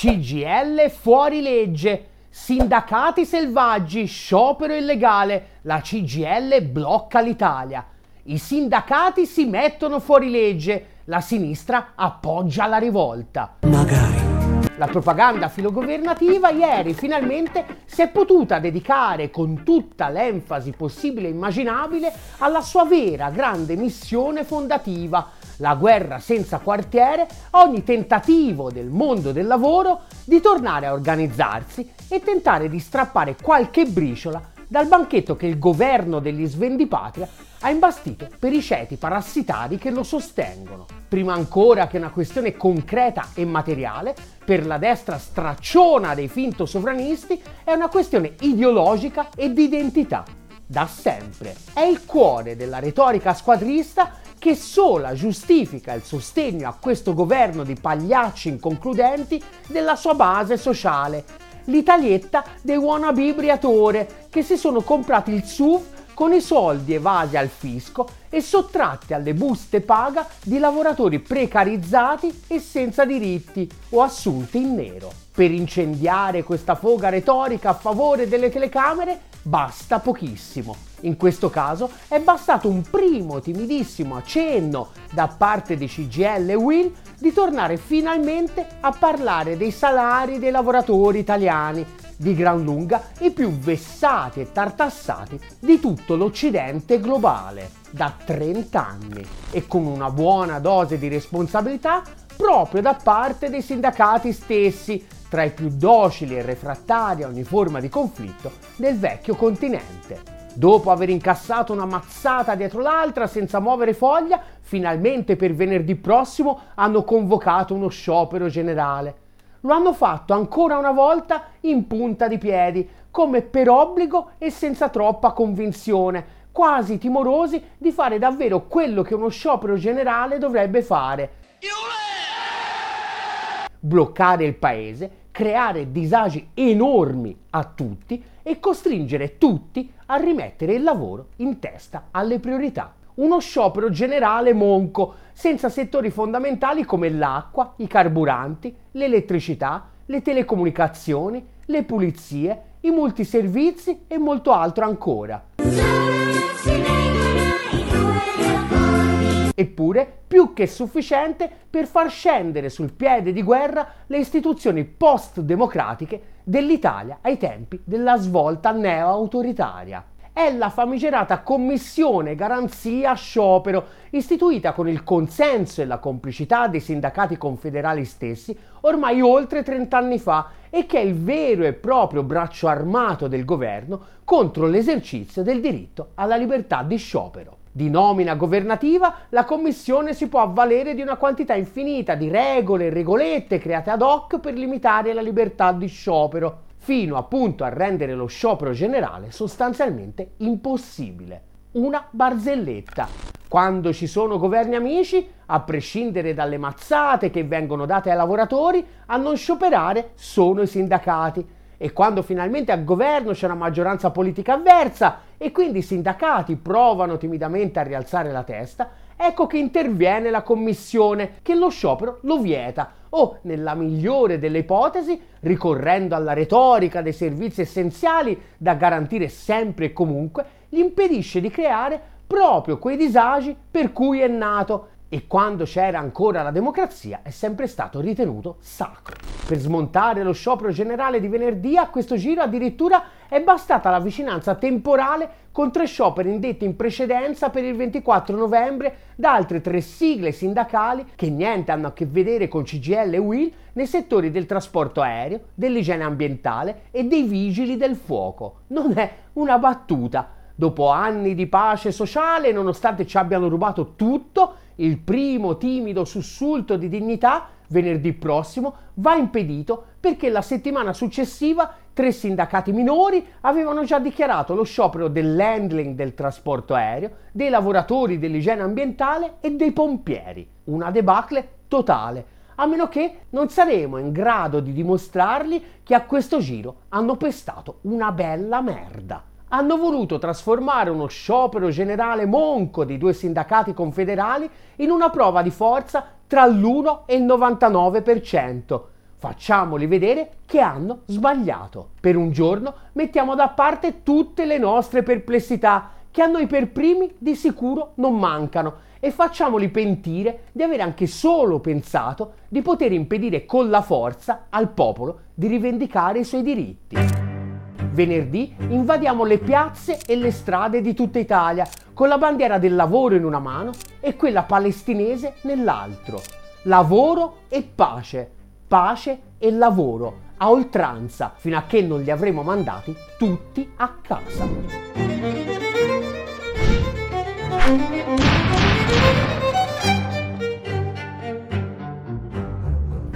CGL fuori legge. Sindacati selvaggi, sciopero illegale. La CGL blocca l'Italia. I sindacati si mettono fuori legge. La sinistra appoggia la rivolta. Magari. La propaganda filogovernativa ieri finalmente si è potuta dedicare con tutta l'enfasi possibile e immaginabile alla sua vera grande missione fondativa, la guerra senza quartiere, ogni tentativo del mondo del lavoro di tornare a organizzarsi e tentare di strappare qualche briciola dal banchetto che il governo degli svendipatria ha imbastito per i ceti parassitari che lo sostengono. Prima ancora che una questione concreta e materiale, per la destra stracciona dei finto sovranisti, è una questione ideologica e di identità. Da sempre. È il cuore della retorica squadrista che sola giustifica il sostegno a questo governo di pagliacci inconcludenti della sua base sociale. L'italietta dei wannabe briatore che si sono comprati il SUV con i soldi evasi al fisco e sottratti alle buste paga di lavoratori precarizzati e senza diritti o assunti in nero. Per incendiare questa foga retorica a favore delle telecamere basta pochissimo. In questo caso è bastato un primo timidissimo accenno da parte di CGL e Will di tornare finalmente a parlare dei salari dei lavoratori italiani di gran lunga i più vessati e tartassati di tutto l'Occidente globale da 30 anni e con una buona dose di responsabilità proprio da parte dei sindacati stessi, tra i più docili e refrattari a ogni forma di conflitto del vecchio continente. Dopo aver incassato una mazzata dietro l'altra senza muovere foglia, finalmente per venerdì prossimo hanno convocato uno sciopero generale lo hanno fatto ancora una volta in punta di piedi, come per obbligo e senza troppa convinzione, quasi timorosi di fare davvero quello che uno sciopero generale dovrebbe fare. Bloccare il paese, creare disagi enormi a tutti e costringere tutti a rimettere il lavoro in testa alle priorità uno sciopero generale monco, senza settori fondamentali come l'acqua, i carburanti, l'elettricità, le telecomunicazioni, le pulizie, i multiservizi e molto altro ancora. Eppure più che sufficiente per far scendere sul piede di guerra le istituzioni post-democratiche dell'Italia ai tempi della svolta neo-autoritaria è la famigerata Commissione Garanzia Sciopero, istituita con il consenso e la complicità dei sindacati confederali stessi ormai oltre 30 anni fa e che è il vero e proprio braccio armato del governo contro l'esercizio del diritto alla libertà di sciopero. Di nomina governativa, la Commissione si può avvalere di una quantità infinita di regole e regolette create ad hoc per limitare la libertà di sciopero fino appunto a rendere lo sciopero generale sostanzialmente impossibile. Una barzelletta. Quando ci sono governi amici, a prescindere dalle mazzate che vengono date ai lavoratori, a non scioperare sono i sindacati. E quando finalmente al governo c'è una maggioranza politica avversa e quindi i sindacati provano timidamente a rialzare la testa, ecco che interviene la commissione che lo sciopero lo vieta. O, nella migliore delle ipotesi, ricorrendo alla retorica dei servizi essenziali da garantire sempre e comunque, gli impedisce di creare proprio quei disagi per cui è nato e quando c'era ancora la democrazia è sempre stato ritenuto sacro. Per smontare lo sciopero generale di venerdì a questo giro addirittura è bastata la vicinanza temporale con tre scioperi indetti in precedenza per il 24 novembre da altre tre sigle sindacali che niente hanno a che vedere con CGL e WIL nei settori del trasporto aereo, dell'igiene ambientale e dei vigili del fuoco. Non è una battuta. Dopo anni di pace sociale, nonostante ci abbiano rubato tutto, il primo timido sussulto di dignità venerdì prossimo va impedito perché la settimana successiva tre sindacati minori avevano già dichiarato lo sciopero dell'handling del trasporto aereo, dei lavoratori dell'igiene ambientale e dei pompieri. Una debacle totale, a meno che non saremo in grado di dimostrargli che a questo giro hanno pestato una bella merda hanno voluto trasformare uno sciopero generale monco di due sindacati confederali in una prova di forza tra l'1 e il 99%. Facciamoli vedere che hanno sbagliato. Per un giorno mettiamo da parte tutte le nostre perplessità, che a noi per primi di sicuro non mancano, e facciamoli pentire di aver anche solo pensato di poter impedire con la forza al popolo di rivendicare i suoi diritti. Venerdì invadiamo le piazze e le strade di tutta Italia con la bandiera del lavoro in una mano e quella palestinese nell'altro. Lavoro e pace pace e lavoro a oltranza fino a che non li avremo mandati tutti a casa.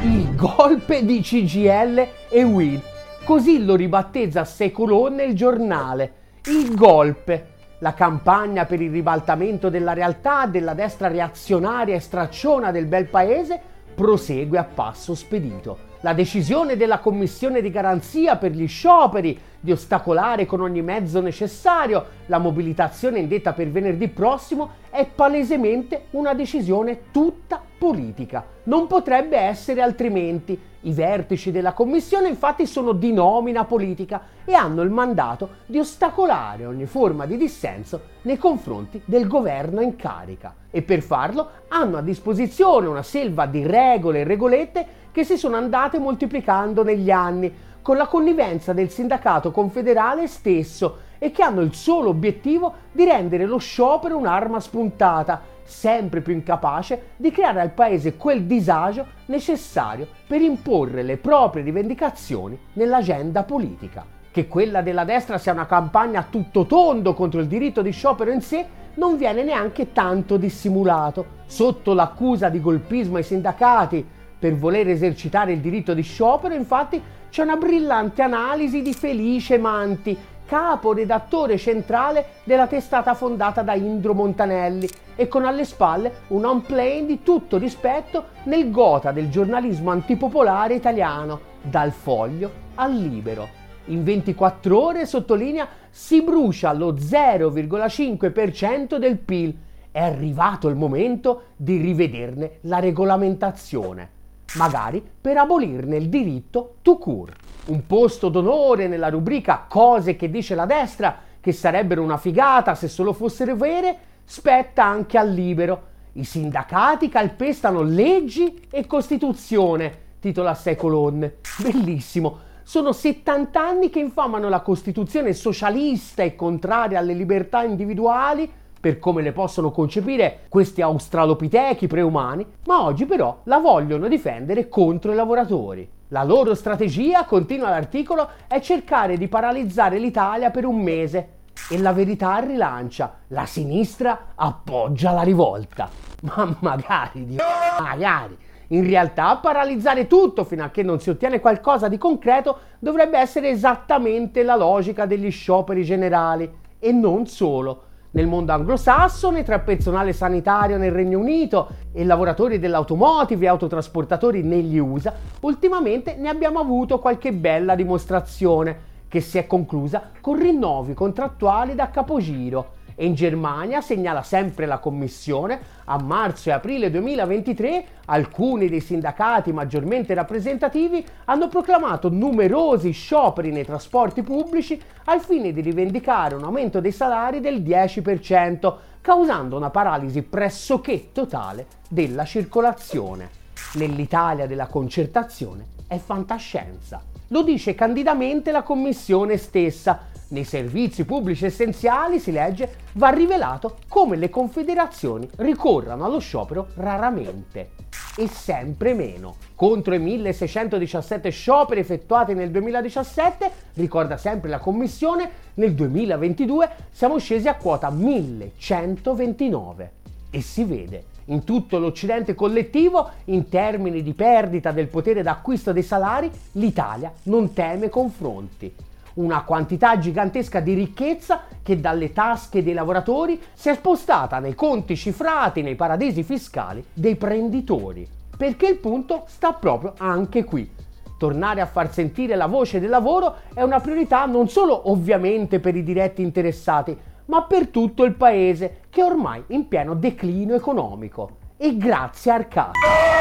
Il golpe di CGL e Will, così lo ribattezza Secolone il giornale. Il golpe, la campagna per il ribaltamento della realtà della destra reazionaria e stracciona del bel paese prosegue a passo spedito. La decisione della Commissione di garanzia per gli scioperi di ostacolare con ogni mezzo necessario la mobilitazione indetta per venerdì prossimo è palesemente una decisione tutta politica. Non potrebbe essere altrimenti. I vertici della Commissione infatti sono di nomina politica e hanno il mandato di ostacolare ogni forma di dissenso nei confronti del governo in carica e per farlo hanno a disposizione una selva di regole e regolette che si sono andate moltiplicando negli anni con la connivenza del sindacato confederale stesso e che hanno il solo obiettivo di rendere lo sciopero un'arma spuntata, sempre più incapace di creare al paese quel disagio necessario per imporre le proprie rivendicazioni nell'agenda politica. Che quella della destra sia una campagna a tutto tondo contro il diritto di sciopero in sé non viene neanche tanto dissimulato. Sotto l'accusa di golpismo ai sindacati per voler esercitare il diritto di sciopero, infatti, c'è una brillante analisi di Felice Manti, capo redattore centrale della testata fondata da Indro Montanelli e con alle spalle un on plane di tutto rispetto nel gota del giornalismo antipopolare italiano, dal foglio al libero. In 24 ore, sottolinea, si brucia lo 0,5% del PIL. È arrivato il momento di rivederne la regolamentazione magari per abolirne il diritto to cure. Un posto d'onore nella rubrica Cose che dice la destra, che sarebbero una figata se solo fossero vere, spetta anche al libero. I sindacati calpestano leggi e Costituzione, titola Sei colonne. Bellissimo. Sono 70 anni che infamano la Costituzione socialista e contraria alle libertà individuali per come le possono concepire questi australopitechi preumani, ma oggi però la vogliono difendere contro i lavoratori. La loro strategia, continua l'articolo, è cercare di paralizzare l'Italia per un mese. E la verità rilancia, la sinistra appoggia la rivolta. Ma magari, Dio, magari. In realtà paralizzare tutto fino a che non si ottiene qualcosa di concreto dovrebbe essere esattamente la logica degli scioperi generali. E non solo nel mondo anglosassone, tra personale sanitario nel Regno Unito e lavoratori dell'automotive e autotrasportatori negli USA, ultimamente ne abbiamo avuto qualche bella dimostrazione che si è conclusa con rinnovi contrattuali da capogiro e in Germania, segnala sempre la Commissione, a marzo e aprile 2023 alcuni dei sindacati maggiormente rappresentativi hanno proclamato numerosi scioperi nei trasporti pubblici al fine di rivendicare un aumento dei salari del 10%, causando una paralisi pressoché totale della circolazione. Nell'Italia della concertazione è fantascienza. Lo dice candidamente la Commissione stessa, nei servizi pubblici essenziali, si legge, va rivelato come le confederazioni ricorrano allo sciopero raramente e sempre meno. Contro i 1617 scioperi effettuati nel 2017, ricorda sempre la Commissione, nel 2022 siamo scesi a quota 1129. E si vede, in tutto l'Occidente collettivo, in termini di perdita del potere d'acquisto dei salari, l'Italia non teme confronti una quantità gigantesca di ricchezza che dalle tasche dei lavoratori si è spostata nei conti cifrati nei paradisi fiscali dei prenditori. Perché il punto sta proprio anche qui. Tornare a far sentire la voce del lavoro è una priorità non solo ovviamente per i diretti interessati, ma per tutto il paese che è ormai in pieno declino economico. E grazie Arcade.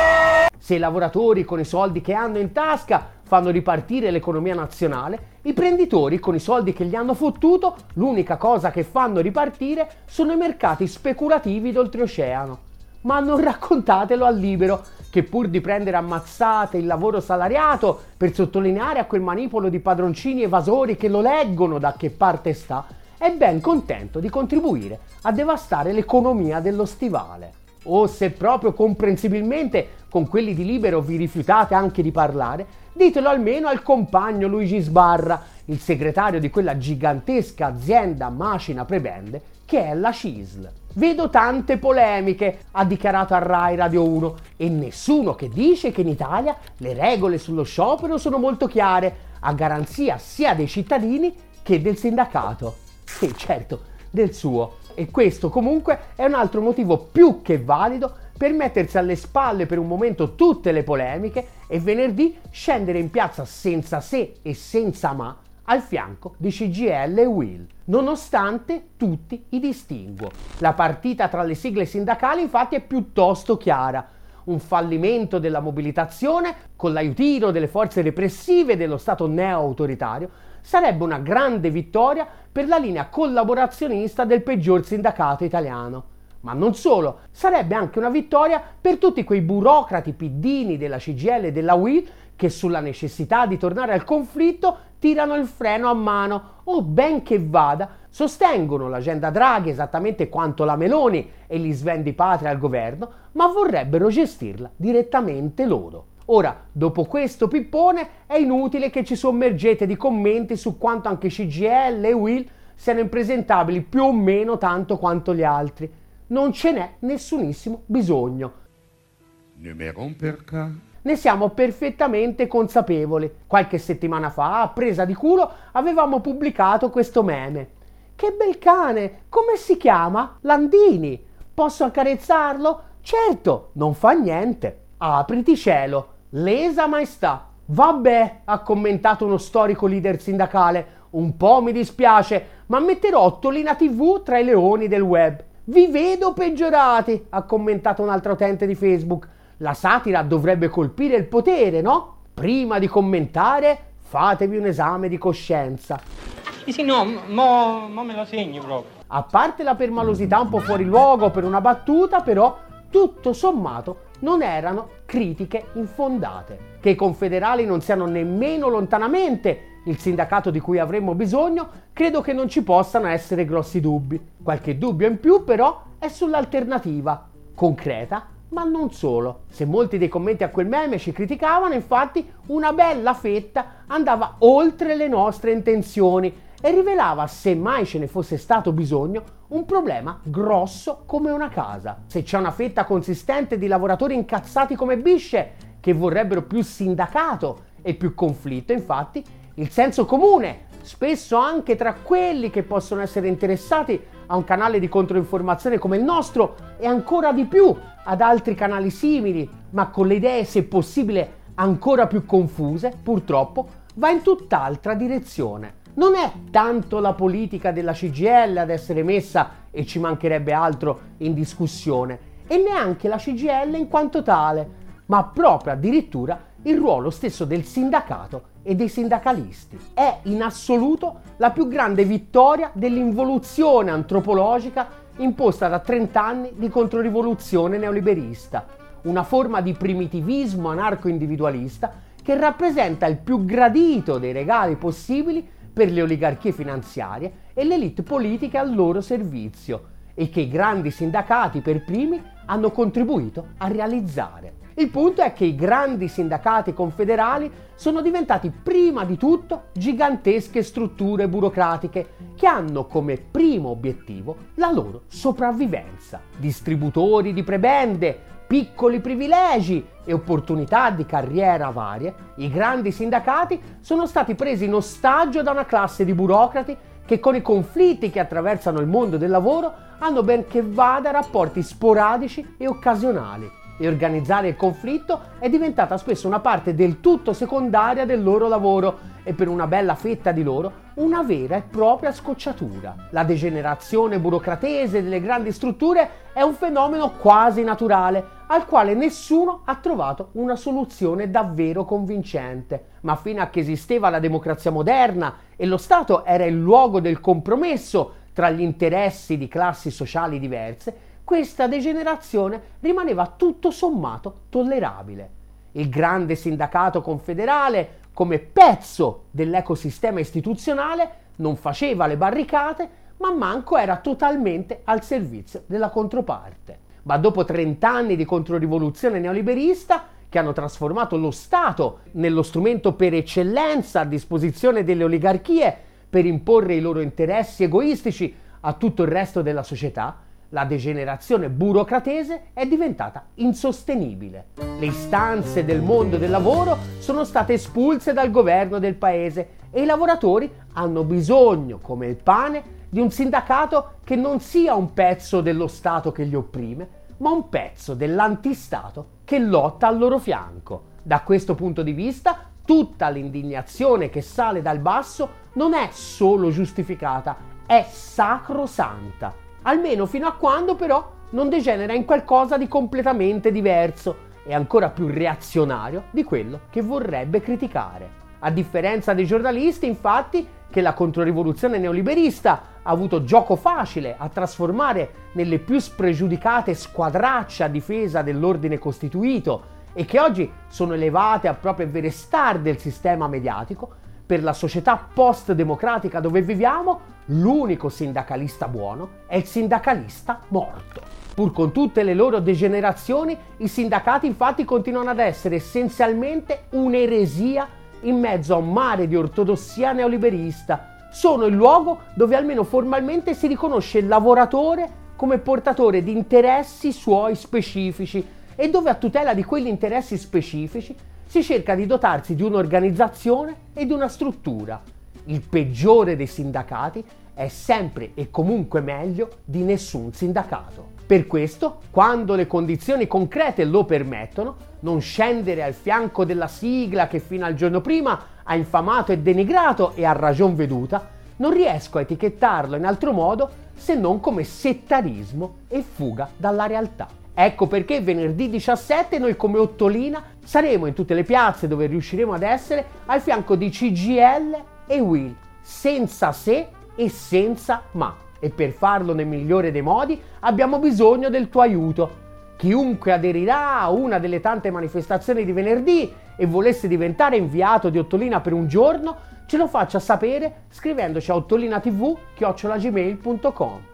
Se i lavoratori con i soldi che hanno in tasca fanno ripartire l'economia nazionale, i prenditori con i soldi che gli hanno fottuto, l'unica cosa che fanno ripartire sono i mercati speculativi d'oltreoceano. Ma non raccontatelo al libero, che pur di prendere ammazzate il lavoro salariato per sottolineare a quel manipolo di padroncini evasori che lo leggono da che parte sta, è ben contento di contribuire a devastare l'economia dello stivale o se proprio comprensibilmente con quelli di Libero vi rifiutate anche di parlare, ditelo almeno al compagno Luigi Sbarra, il segretario di quella gigantesca azienda macina prebende che è la CISL. Vedo tante polemiche, ha dichiarato a Rai Radio 1, e nessuno che dice che in Italia le regole sullo sciopero sono molto chiare, a garanzia sia dei cittadini che del sindacato. Sì, certo, del suo. E questo comunque è un altro motivo più che valido per mettersi alle spalle per un momento tutte le polemiche e venerdì scendere in piazza senza se e senza ma al fianco di CGL e Will, nonostante tutti i distinguo. La partita tra le sigle sindacali infatti è piuttosto chiara. Un fallimento della mobilitazione con l'aiutino delle forze repressive dello Stato neo-autoritario sarebbe una grande vittoria per la linea collaborazionista del peggior sindacato italiano. Ma non solo, sarebbe anche una vittoria per tutti quei burocrati piddini della CGL e della WI che sulla necessità di tornare al conflitto tirano il freno a mano o ben che vada sostengono l'agenda Draghi esattamente quanto la Meloni e gli svendi patria al governo, ma vorrebbero gestirla direttamente loro. Ora, dopo questo pippone, è inutile che ci sommergete di commenti su quanto anche CGL e Will siano impresentabili più o meno tanto quanto gli altri. Non ce n'è nessunissimo bisogno. Ne siamo perfettamente consapevoli. Qualche settimana fa, a presa di culo, avevamo pubblicato questo meme. Che bel cane! Come si chiama? Landini. Posso accarezzarlo? Certo, non fa niente. Apriti cielo. Lesa maestà. Vabbè, ha commentato uno storico leader sindacale, un po' mi dispiace, ma metterò Tolina TV tra i leoni del web. Vi vedo peggiorati, ha commentato un altro utente di Facebook. La satira dovrebbe colpire il potere, no? Prima di commentare, fatevi un esame di coscienza. Sì, sì, no, mo, mo me lo segni proprio. A parte la permalosità un po' fuori luogo per una battuta, però, tutto sommato, non erano critiche infondate. Che i confederali non siano nemmeno lontanamente il sindacato di cui avremmo bisogno, credo che non ci possano essere grossi dubbi. Qualche dubbio in più però è sull'alternativa, concreta, ma non solo. Se molti dei commenti a quel meme ci criticavano, infatti una bella fetta andava oltre le nostre intenzioni e rivelava, se mai ce ne fosse stato bisogno, un problema grosso come una casa. Se c'è una fetta consistente di lavoratori incazzati come bisce che vorrebbero più sindacato e più conflitto, infatti, il senso comune, spesso anche tra quelli che possono essere interessati a un canale di controinformazione come il nostro e ancora di più ad altri canali simili, ma con le idee, se possibile, ancora più confuse, purtroppo, va in tutt'altra direzione non è tanto la politica della CGL ad essere messa, e ci mancherebbe altro, in discussione, e neanche la CGL in quanto tale, ma proprio addirittura il ruolo stesso del sindacato e dei sindacalisti. È in assoluto la più grande vittoria dell'involuzione antropologica imposta da 30 anni di controrivoluzione neoliberista, una forma di primitivismo anarco-individualista che rappresenta il più gradito dei regali possibili per le oligarchie finanziarie e le elite politiche al loro servizio e che i grandi sindacati per primi hanno contribuito a realizzare. Il punto è che i grandi sindacati confederali sono diventati prima di tutto gigantesche strutture burocratiche che hanno come primo obiettivo la loro sopravvivenza. Distributori di prebende, piccoli privilegi e opportunità di carriera varie, i grandi sindacati sono stati presi in ostaggio da una classe di burocrati che con i conflitti che attraversano il mondo del lavoro hanno ben che vada rapporti sporadici e occasionali. e organizzare il conflitto è diventata spesso una parte del tutto secondaria del loro lavoro e per una bella fetta di loro una vera e propria scocciatura. La degenerazione burocratese delle grandi strutture è un fenomeno quasi naturale al quale nessuno ha trovato una soluzione davvero convincente. Ma fino a che esisteva la democrazia moderna e lo Stato era il luogo del compromesso tra gli interessi di classi sociali diverse, questa degenerazione rimaneva tutto sommato tollerabile. Il grande sindacato confederale, come pezzo dell'ecosistema istituzionale, non faceva le barricate, ma manco era totalmente al servizio della controparte. Ma dopo 30 anni di controrivoluzione neoliberista, che hanno trasformato lo Stato nello strumento per eccellenza a disposizione delle oligarchie per imporre i loro interessi egoistici a tutto il resto della società, la degenerazione burocratese è diventata insostenibile. Le istanze del mondo del lavoro sono state espulse dal governo del paese e i lavoratori hanno bisogno, come il pane, di un sindacato che non sia un pezzo dello Stato che li opprime, ma un pezzo dell'antistato che lotta al loro fianco. Da questo punto di vista, tutta l'indignazione che sale dal basso non è solo giustificata, è sacrosanta almeno fino a quando però non degenera in qualcosa di completamente diverso e ancora più reazionario di quello che vorrebbe criticare. A differenza dei giornalisti, infatti, che la controrivoluzione neoliberista ha avuto gioco facile a trasformare nelle più spregiudicate squadracce a difesa dell'ordine costituito e che oggi sono elevate a proprio vere star del sistema mediatico, per la società post-democratica dove viviamo, l'unico sindacalista buono è il sindacalista morto. Pur con tutte le loro degenerazioni, i sindacati infatti continuano ad essere essenzialmente un'eresia in mezzo a un mare di ortodossia neoliberista. Sono il luogo dove almeno formalmente si riconosce il lavoratore come portatore di interessi suoi specifici e dove a tutela di quegli interessi specifici si cerca di dotarsi di un'organizzazione e di una struttura. Il peggiore dei sindacati è sempre e comunque meglio di nessun sindacato. Per questo, quando le condizioni concrete lo permettono, non scendere al fianco della sigla che fino al giorno prima ha infamato e denigrato e a ragion veduta, non riesco a etichettarlo in altro modo se non come settarismo e fuga dalla realtà. Ecco perché venerdì 17 noi come Ottolina saremo in tutte le piazze dove riusciremo ad essere al fianco di CGL e Will, senza se e senza ma. E per farlo nel migliore dei modi abbiamo bisogno del tuo aiuto. Chiunque aderirà a una delle tante manifestazioni di venerdì e volesse diventare inviato di Ottolina per un giorno, ce lo faccia sapere scrivendoci a ottolinatv.gmail.com.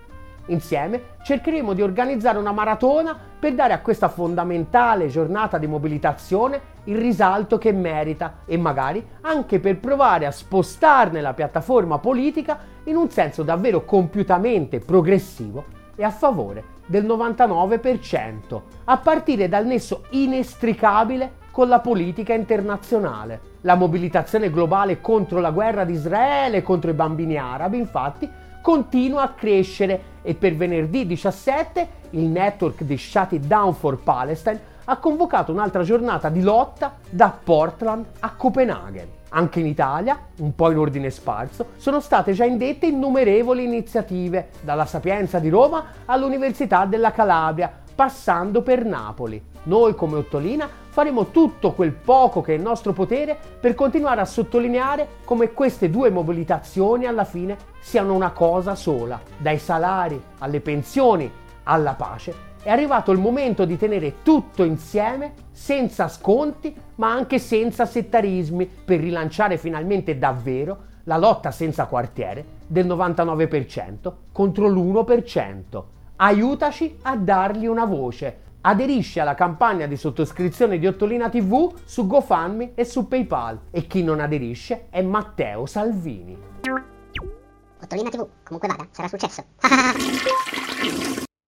Insieme cercheremo di organizzare una maratona per dare a questa fondamentale giornata di mobilitazione il risalto che merita e magari anche per provare a spostarne la piattaforma politica in un senso davvero compiutamente progressivo e a favore del 99%, a partire dal nesso inestricabile con la politica internazionale. La mobilitazione globale contro la guerra di Israele e contro i bambini arabi, infatti, continua a crescere e per venerdì 17 il network di Shut It Down for Palestine ha convocato un'altra giornata di lotta da Portland a Copenaghen. Anche in Italia, un po' in ordine sparso, sono state già indette innumerevoli iniziative, dalla Sapienza di Roma all'Università della Calabria, passando per Napoli. Noi come Ottolina faremo tutto quel poco che è in nostro potere per continuare a sottolineare come queste due mobilitazioni alla fine siano una cosa sola. Dai salari alle pensioni alla pace è arrivato il momento di tenere tutto insieme senza sconti ma anche senza settarismi per rilanciare finalmente davvero la lotta senza quartiere del 99% contro l'1%. Aiutaci a dargli una voce Aderisci alla campagna di sottoscrizione di Ottolina TV su GoFundMe e su PayPal e chi non aderisce è Matteo Salvini. Ottolina TV, comunque vada, sarà successo.